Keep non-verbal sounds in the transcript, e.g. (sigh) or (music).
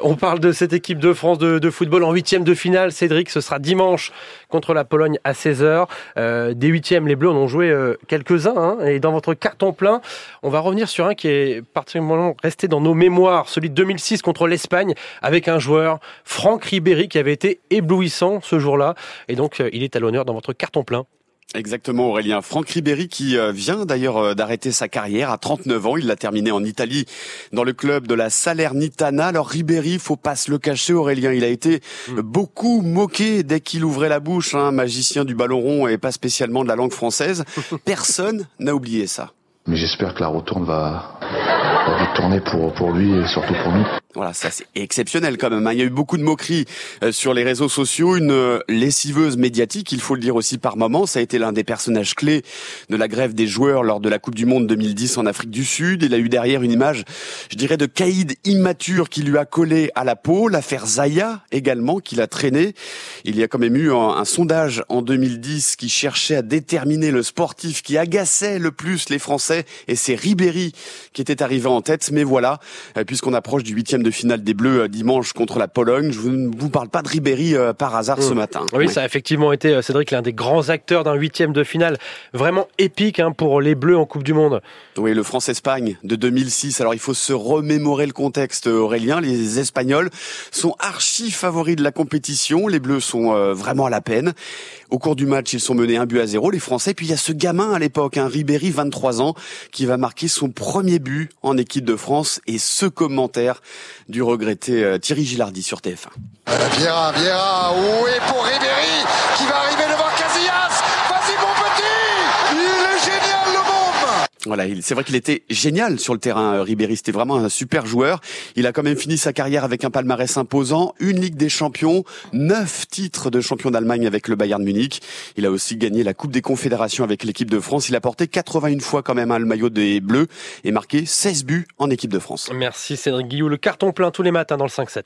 On parle de cette équipe de France de, football en huitième de finale. Cédric, ce sera dimanche contre la Pologne à 16h. Euh, des huitièmes, les Bleus en ont joué euh, quelques-uns. Hein, et dans votre carton plein, on va revenir sur un qui est particulièrement resté dans nos mémoires, celui de 2006 contre l'Espagne, avec un joueur, Franck Ribéry, qui avait été éblouissant ce jour-là. Et donc, euh, il est à l'honneur dans votre carton plein. Exactement Aurélien. Franck Ribéry qui euh, vient d'ailleurs euh, d'arrêter sa carrière à 39 ans. Il l'a terminé en Italie dans le club de la Salernitana. Alors Ribéry, faut pas se le cacher Aurélien, il a été mm. beaucoup moqué dès qu'il ouvrait la bouche, un hein, magicien du ballon rond et pas spécialement de la langue française. (laughs) Personne n'a oublié ça. Mais j'espère que la retourne va, va vite tourner pour, pour lui et surtout pour nous. Voilà, ça c'est exceptionnel quand même. Hein. Il y a eu beaucoup de moqueries euh, sur les réseaux sociaux, une euh, lessiveuse médiatique, il faut le dire aussi par moments. Ça a été l'un des personnages clés de la grève des joueurs lors de la Coupe du Monde 2010 en Afrique du Sud. Il a eu derrière une image, je dirais, de caïd immature qui lui a collé à la peau. L'affaire Zaya également, qui l'a traîné. Il y a quand même eu un, un sondage en 2010 qui cherchait à déterminer le sportif qui agaçait le plus les Français. Et c'est Ribéry qui était arrivé en tête. Mais voilà, euh, puisqu'on approche du huitième de finale des Bleus euh, dimanche contre la Pologne. Je ne vous parle pas de Ribéry euh, par hasard ce mmh. matin. Oui, ça a effectivement été, euh, Cédric, l'un des grands acteurs d'un huitième de finale vraiment épique hein, pour les Bleus en Coupe du Monde. Oui, le France-Espagne de 2006. Alors il faut se remémorer le contexte, Aurélien. Les Espagnols sont archi favoris de la compétition. Les Bleus sont vraiment à la peine. Au cours du match, ils sont menés un but à zéro, les Français. Puis il y a ce gamin à l'époque, un hein, Ribéry, 23 ans, qui va marquer son premier but en équipe de France. Et ce commentaire du regretté euh, Thierry Gilardi sur TF1. Viera, Viera, oui pour Ribéry qui va arriver devant Casillas. Vas-y mon petit, il est génial le bombe. Voilà, c'est vrai qu'il était génial sur le terrain. Euh, Ribéry, c'était vraiment un super joueur. Il a quand même fini sa carrière avec un palmarès imposant, une Ligue des Champions, neuf titres de champion d'Allemagne avec le Bayern Munich. Il a aussi gagné la Coupe des Confédérations avec l'équipe de France. Il a porté 81 fois quand même hein, le maillot des Bleus et marqué 16 buts en équipe de France. Merci Cédric Guillou. Le carton plein tous les matins dans le 5-7.